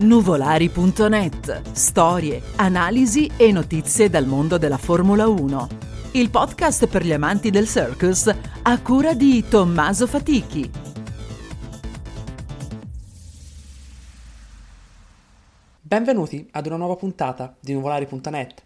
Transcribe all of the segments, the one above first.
Nuvolari.net. Storie, analisi e notizie dal mondo della Formula 1. Il podcast per gli amanti del circus a cura di Tommaso Fatichi. Benvenuti ad una nuova puntata di Nuvolari.net.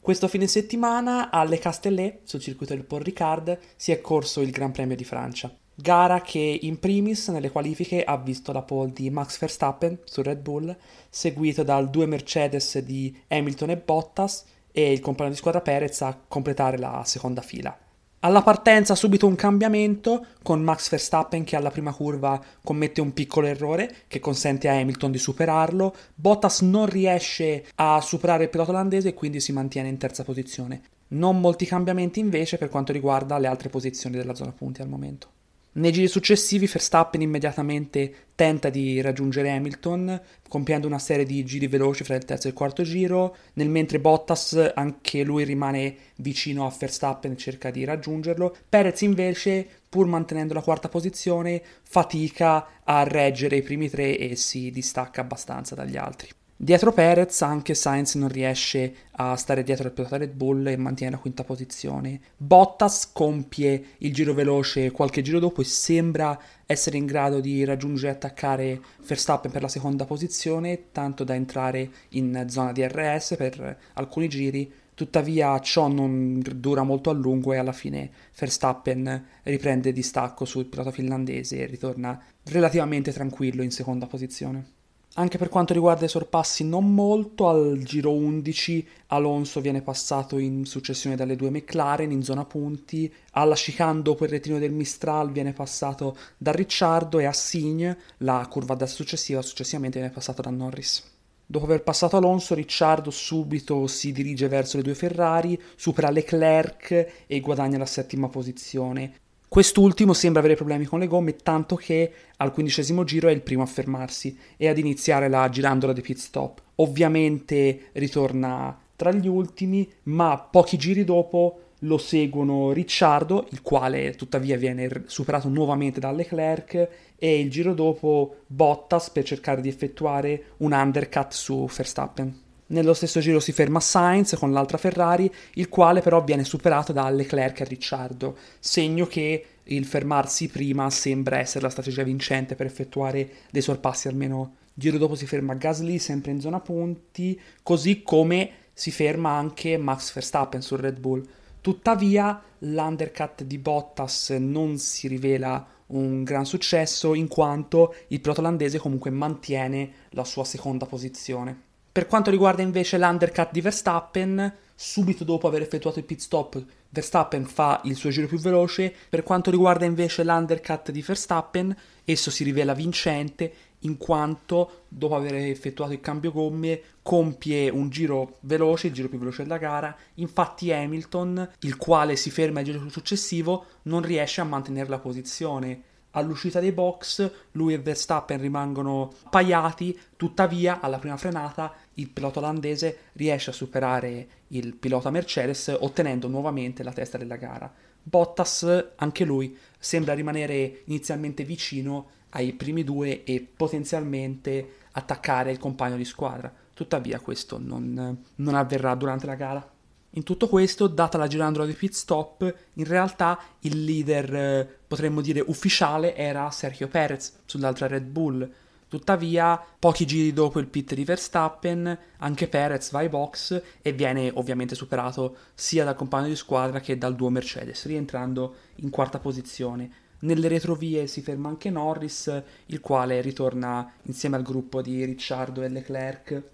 Questo fine settimana alle Castellet, sul circuito del Paul Ricard, si è corso il Gran Premio di Francia. Gara che in primis nelle qualifiche ha visto la pole di Max Verstappen su Red Bull, seguito dal due Mercedes di Hamilton e Bottas e il compagno di squadra Perez a completare la seconda fila. Alla partenza subito un cambiamento con Max Verstappen che alla prima curva commette un piccolo errore che consente a Hamilton di superarlo. Bottas non riesce a superare il pilota olandese e quindi si mantiene in terza posizione. Non molti cambiamenti invece per quanto riguarda le altre posizioni della zona punti al momento. Nei giri successivi Verstappen immediatamente tenta di raggiungere Hamilton, compiendo una serie di giri veloci fra il terzo e il quarto giro, nel mentre Bottas anche lui rimane vicino a Verstappen e cerca di raggiungerlo. Perez invece, pur mantenendo la quarta posizione, fatica a reggere i primi tre e si distacca abbastanza dagli altri. Dietro Perez anche Sainz non riesce a stare dietro il pilota Red Bull e mantiene la quinta posizione. Bottas compie il giro veloce qualche giro dopo e sembra essere in grado di raggiungere e attaccare Verstappen per la seconda posizione, tanto da entrare in zona di RS per alcuni giri. Tuttavia ciò non dura molto a lungo e alla fine Verstappen riprende distacco sul pilota finlandese e ritorna relativamente tranquillo in seconda posizione. Anche per quanto riguarda i sorpassi, non molto. Al giro 11 Alonso viene passato in successione dalle due McLaren in zona punti. Alla chicane dopo retino del Mistral viene passato da Ricciardo e a Signe, la curva da successiva, successivamente viene passato da Norris. Dopo aver passato Alonso, Ricciardo subito si dirige verso le due Ferrari, supera Leclerc e guadagna la settima posizione. Quest'ultimo sembra avere problemi con le gomme, tanto che al quindicesimo giro è il primo a fermarsi e ad iniziare la girandola di pit stop. Ovviamente ritorna tra gli ultimi, ma pochi giri dopo lo seguono Ricciardo, il quale tuttavia viene superato nuovamente da Leclerc, e il giro dopo Bottas per cercare di effettuare un undercut su Verstappen. Nello stesso giro si ferma Sainz con l'altra Ferrari, il quale però viene superato da Leclerc e Ricciardo, segno che il fermarsi prima sembra essere la strategia vincente per effettuare dei sorpassi almeno. Giro dopo si ferma Gasly sempre in zona punti, così come si ferma anche Max Verstappen sul Red Bull. Tuttavia l'undercut di Bottas non si rivela un gran successo in quanto il pilota olandese comunque mantiene la sua seconda posizione. Per quanto riguarda invece l'undercut di Verstappen, subito dopo aver effettuato il pit stop, Verstappen fa il suo giro più veloce. Per quanto riguarda invece l'undercut di Verstappen, esso si rivela vincente in quanto dopo aver effettuato il cambio gomme compie un giro veloce, il giro più veloce della gara. Infatti Hamilton, il quale si ferma al giro successivo, non riesce a mantenere la posizione all'uscita dei box lui e Verstappen rimangono appaiati, tuttavia alla prima frenata il pilota olandese riesce a superare il pilota Mercedes ottenendo nuovamente la testa della gara. Bottas, anche lui, sembra rimanere inizialmente vicino ai primi due e potenzialmente attaccare il compagno di squadra. Tuttavia questo non, non avverrà durante la gara. In tutto questo, data la girandola di pit stop, in realtà il leader, eh, potremmo dire ufficiale, era Sergio Perez sull'altra Red Bull. Tuttavia, pochi giri dopo il pit di Verstappen, anche Perez va ai box e viene ovviamente superato sia dal compagno di squadra che dal duo Mercedes, rientrando in quarta posizione. Nelle retrovie si ferma anche Norris, il quale ritorna insieme al gruppo di Ricciardo e Leclerc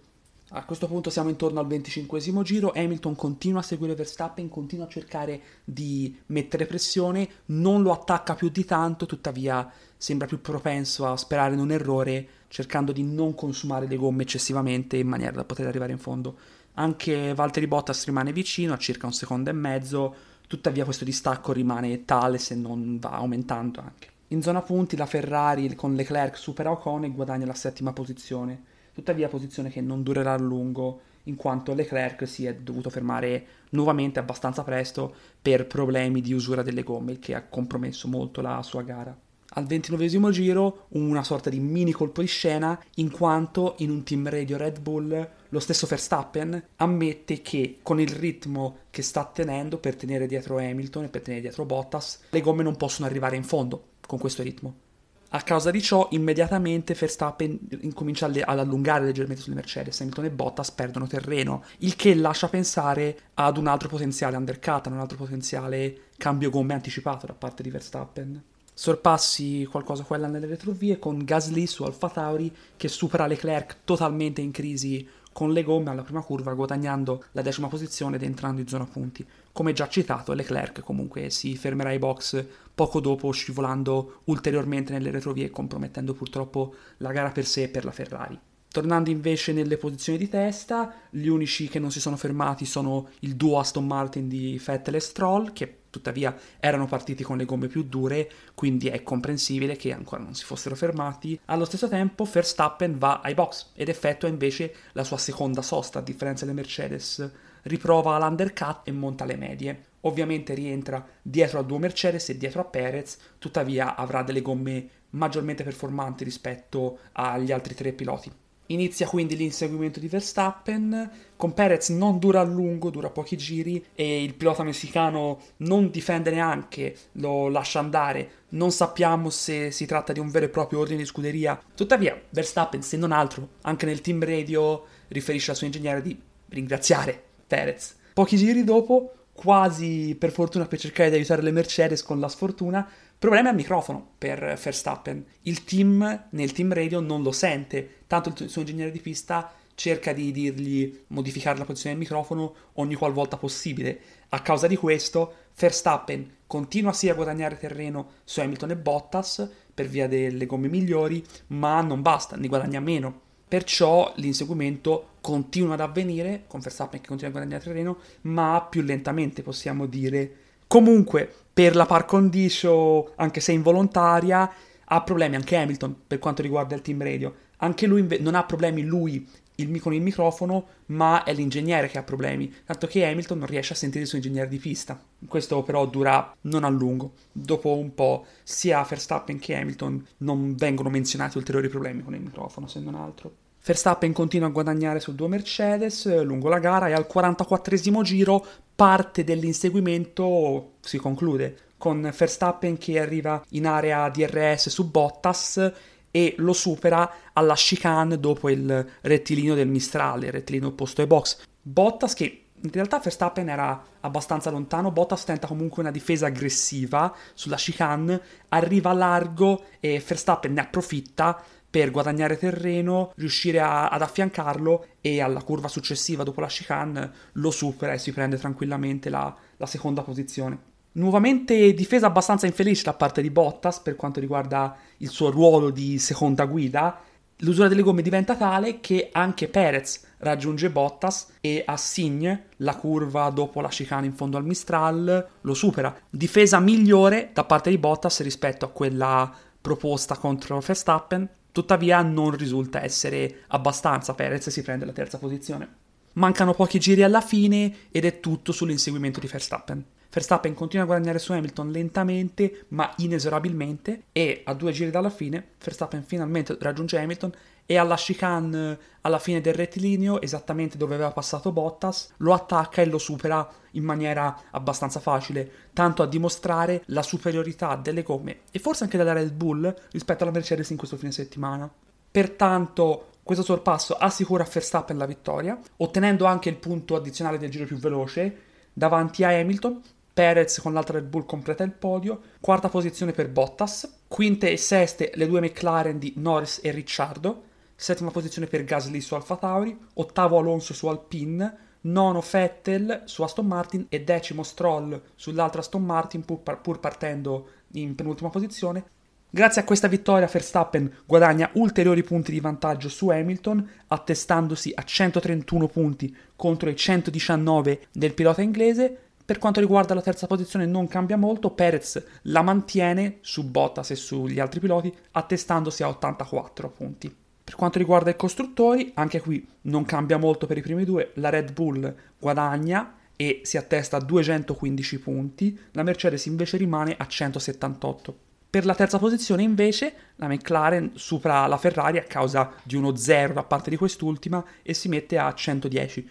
a questo punto siamo intorno al 25 giro, Hamilton continua a seguire Verstappen, continua a cercare di mettere pressione, non lo attacca più di tanto, tuttavia sembra più propenso a sperare in un errore, cercando di non consumare le gomme eccessivamente in maniera da poter arrivare in fondo. Anche Valtteri Bottas rimane vicino a circa un secondo e mezzo, tuttavia questo distacco rimane tale se non va aumentando anche. In zona punti la Ferrari con Leclerc supera Ocon e guadagna la settima posizione tuttavia posizione che non durerà a lungo in quanto Leclerc si è dovuto fermare nuovamente abbastanza presto per problemi di usura delle gomme, il che ha compromesso molto la sua gara. al ventinovesimo giro una sorta di mini colpo di scena in quanto in un team radio Red Bull lo stesso Verstappen ammette che con il ritmo che sta tenendo per tenere dietro Hamilton e per tenere dietro Bottas le gomme non possono arrivare in fondo con questo ritmo. A causa di ciò, immediatamente Verstappen incomincia ad allungare leggermente sulle Mercedes. Hamilton e Bottas perdono terreno, il che lascia pensare ad un altro potenziale undercut, un altro potenziale cambio gomme anticipato da parte di Verstappen sorpassi qualcosa quella nelle retrovie con Gasly su Alfa Tauri che supera Leclerc totalmente in crisi con le gomme alla prima curva guadagnando la decima posizione ed entrando in zona punti. Come già citato, Leclerc comunque si fermerà ai box poco dopo scivolando ulteriormente nelle retrovie compromettendo purtroppo la gara per sé e per la Ferrari. Tornando invece nelle posizioni di testa, gli unici che non si sono fermati sono il duo Aston Martin di Vettel e Stroll, che tuttavia erano partiti con le gomme più dure, quindi è comprensibile che ancora non si fossero fermati. Allo stesso tempo Verstappen va ai box ed effettua invece la sua seconda sosta, a differenza delle Mercedes. Riprova l'undercut e monta le medie. Ovviamente rientra dietro a due Mercedes e dietro a Perez, tuttavia avrà delle gomme maggiormente performanti rispetto agli altri tre piloti. Inizia quindi l'inseguimento di Verstappen, con Perez non dura a lungo, dura pochi giri e il pilota messicano non difende neanche, lo lascia andare, non sappiamo se si tratta di un vero e proprio ordine di scuderia. Tuttavia, Verstappen, se non altro, anche nel team radio riferisce al suo ingegnere di ringraziare Perez. Pochi giri dopo, quasi per fortuna per cercare di aiutare le Mercedes con la sfortuna, Problema al microfono per Verstappen. Il team nel team radio non lo sente, tanto il suo ingegnere di pista cerca di dirgli modificare la posizione del microfono ogni qualvolta possibile. A causa di questo, Verstappen continua sì a guadagnare terreno su Hamilton e Bottas per via delle gomme migliori, ma non basta, ne guadagna meno. Perciò l'inseguimento continua ad avvenire con Verstappen che continua a guadagnare terreno, ma più lentamente possiamo dire. Comunque, per la par condition, anche se involontaria, ha problemi anche Hamilton per quanto riguarda il team radio. Anche lui inve- non ha problemi lui il, con il microfono, ma è l'ingegnere che ha problemi, tanto che Hamilton non riesce a sentire il suo ingegnere di pista. Questo però dura non a lungo. Dopo un po' sia Verstappen che Hamilton non vengono menzionati ulteriori problemi con il microfono, se non altro. Verstappen continua a guadagnare su due Mercedes eh, lungo la gara e al 44 giro parte dell'inseguimento si conclude con Verstappen che arriva in area DRS su Bottas e lo supera alla chicane dopo il rettilineo del Mistral, il rettilineo opposto ai box. Bottas che in realtà Verstappen era abbastanza lontano, Bottas tenta comunque una difesa aggressiva sulla chicane, arriva largo e Verstappen ne approfitta per guadagnare terreno, riuscire a, ad affiancarlo e alla curva successiva dopo la chicane lo supera e si prende tranquillamente la, la seconda posizione. Nuovamente difesa abbastanza infelice da parte di Bottas per quanto riguarda il suo ruolo di seconda guida. L'usura delle gomme diventa tale che anche Perez raggiunge Bottas e a Signe, la curva dopo la chicane in fondo al Mistral, lo supera. Difesa migliore da parte di Bottas rispetto a quella proposta contro Verstappen, tuttavia non risulta essere abbastanza. Perez si prende la terza posizione. Mancano pochi giri alla fine ed è tutto sull'inseguimento di Verstappen. Verstappen continua a guadagnare su Hamilton lentamente ma inesorabilmente e a due giri dalla fine Verstappen finalmente raggiunge Hamilton e alla chicane alla fine del rettilineo, esattamente dove aveva passato Bottas, lo attacca e lo supera in maniera abbastanza facile, tanto a dimostrare la superiorità delle gomme e forse anche della Red Bull rispetto alla Mercedes in questo fine settimana. Pertanto questo sorpasso assicura a Verstappen la vittoria, ottenendo anche il punto addizionale del giro più veloce davanti a Hamilton, Perez con l'altra Red Bull completa il podio, quarta posizione per Bottas, quinte e seste le due McLaren di Norris e Ricciardo, settima posizione per Gasly su Alfa Tauri, ottavo Alonso su Alpine, nono Vettel su Aston Martin e decimo Stroll sull'altra Aston Martin pur, pur partendo in penultima posizione. Grazie a questa vittoria Verstappen guadagna ulteriori punti di vantaggio su Hamilton, attestandosi a 131 punti contro i 119 del pilota inglese, per quanto riguarda la terza posizione non cambia molto, Perez la mantiene su Bottas e sugli altri piloti, attestandosi a 84 punti. Per quanto riguarda i costruttori, anche qui non cambia molto per i primi due, la Red Bull guadagna e si attesta a 215 punti, la Mercedes invece rimane a 178. Per la terza posizione invece la McLaren supera la Ferrari a causa di uno 0 da parte di quest'ultima e si mette a 110.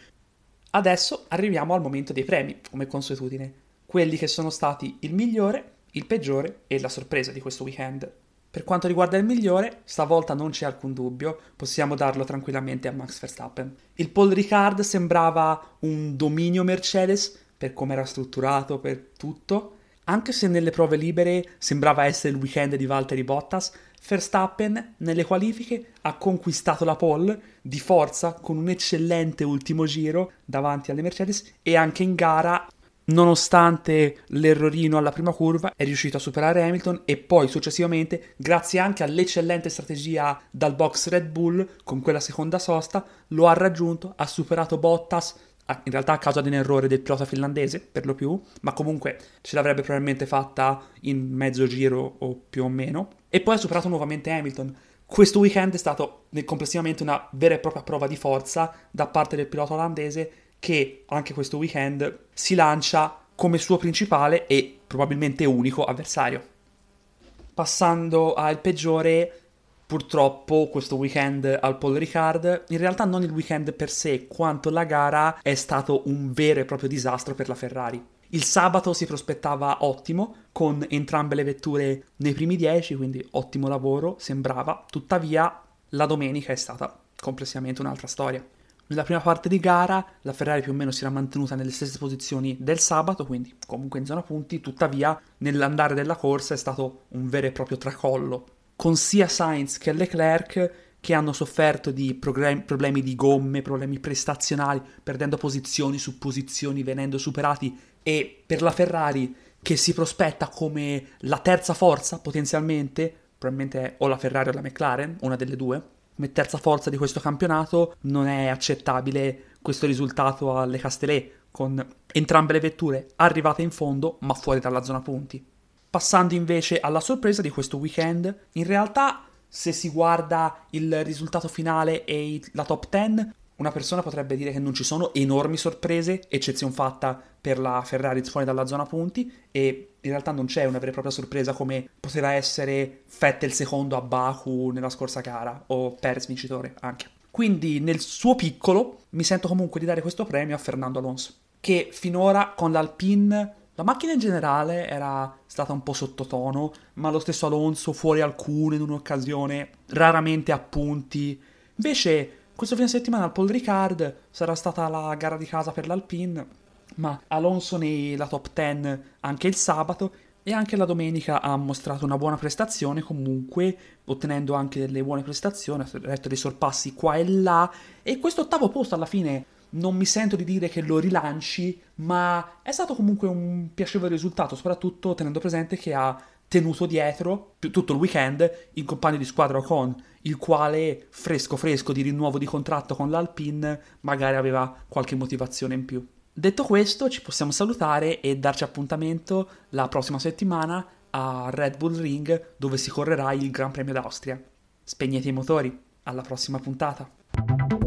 Adesso arriviamo al momento dei premi, come consuetudine, quelli che sono stati il migliore, il peggiore e la sorpresa di questo weekend. Per quanto riguarda il migliore, stavolta non c'è alcun dubbio, possiamo darlo tranquillamente a Max Verstappen. Il Paul Ricard sembrava un dominio Mercedes per come era strutturato, per tutto. Anche se nelle prove libere sembrava essere il weekend di Valtteri Bottas, Verstappen nelle qualifiche ha conquistato la pole di forza con un eccellente ultimo giro davanti alle Mercedes e anche in gara nonostante l'errorino alla prima curva, è riuscito a superare Hamilton e poi successivamente, grazie anche all'eccellente strategia dal box Red Bull, con quella seconda sosta, lo ha raggiunto, ha superato Bottas, in realtà a causa di un errore del pilota finlandese, per lo più, ma comunque ce l'avrebbe probabilmente fatta in mezzo giro o più o meno, e poi ha superato nuovamente Hamilton. Questo weekend è stato complessivamente una vera e propria prova di forza da parte del pilota olandese che anche questo weekend si lancia come suo principale e probabilmente unico avversario. Passando al peggiore, purtroppo questo weekend al Paul Ricard, in realtà non il weekend per sé, quanto la gara è stato un vero e proprio disastro per la Ferrari. Il sabato si prospettava ottimo, con entrambe le vetture nei primi 10, quindi ottimo lavoro, sembrava. Tuttavia, la domenica è stata complessivamente un'altra storia. Nella prima parte di gara la Ferrari più o meno si era mantenuta nelle stesse posizioni del sabato, quindi comunque in zona punti, tuttavia nell'andare della corsa è stato un vero e proprio tracollo, con sia Sainz che Leclerc che hanno sofferto di problemi di gomme, problemi prestazionali, perdendo posizioni su posizioni, venendo superati e per la Ferrari che si prospetta come la terza forza potenzialmente, probabilmente o la Ferrari o la McLaren, una delle due, come terza forza di questo campionato non è accettabile questo risultato alle Castellet, con entrambe le vetture arrivate in fondo ma fuori dalla zona punti. Passando invece alla sorpresa di questo weekend, in realtà se si guarda il risultato finale e la top 10, una persona potrebbe dire che non ci sono enormi sorprese, eccezione fatta per la Ferrari fuori dalla zona punti, e in realtà non c'è una vera e propria sorpresa come poteva essere Vettel secondo a Baku nella scorsa gara, o Perez vincitore anche. Quindi nel suo piccolo mi sento comunque di dare questo premio a Fernando Alonso, che finora con l'Alpine la macchina in generale era stata un po' sottotono, ma lo stesso Alonso fuori alcune in un'occasione, raramente a punti. Invece questo fine settimana al Paul Ricard sarà stata la gara di casa per l'Alpine, ma Alonso nella top 10 anche il sabato e anche la domenica ha mostrato una buona prestazione comunque, ottenendo anche delle buone prestazioni, ha detto dei sorpassi qua e là e questo ottavo posto alla fine non mi sento di dire che lo rilanci, ma è stato comunque un piacevole risultato, soprattutto tenendo presente che ha tenuto dietro tutto il weekend il compagno di squadra Ocon, il quale, fresco fresco di rinnovo di contratto con l'Alpine, magari aveva qualche motivazione in più. Detto questo, ci possiamo salutare e darci appuntamento la prossima settimana a Red Bull Ring dove si correrà il Gran Premio d'Austria. Spegnete i motori, alla prossima puntata.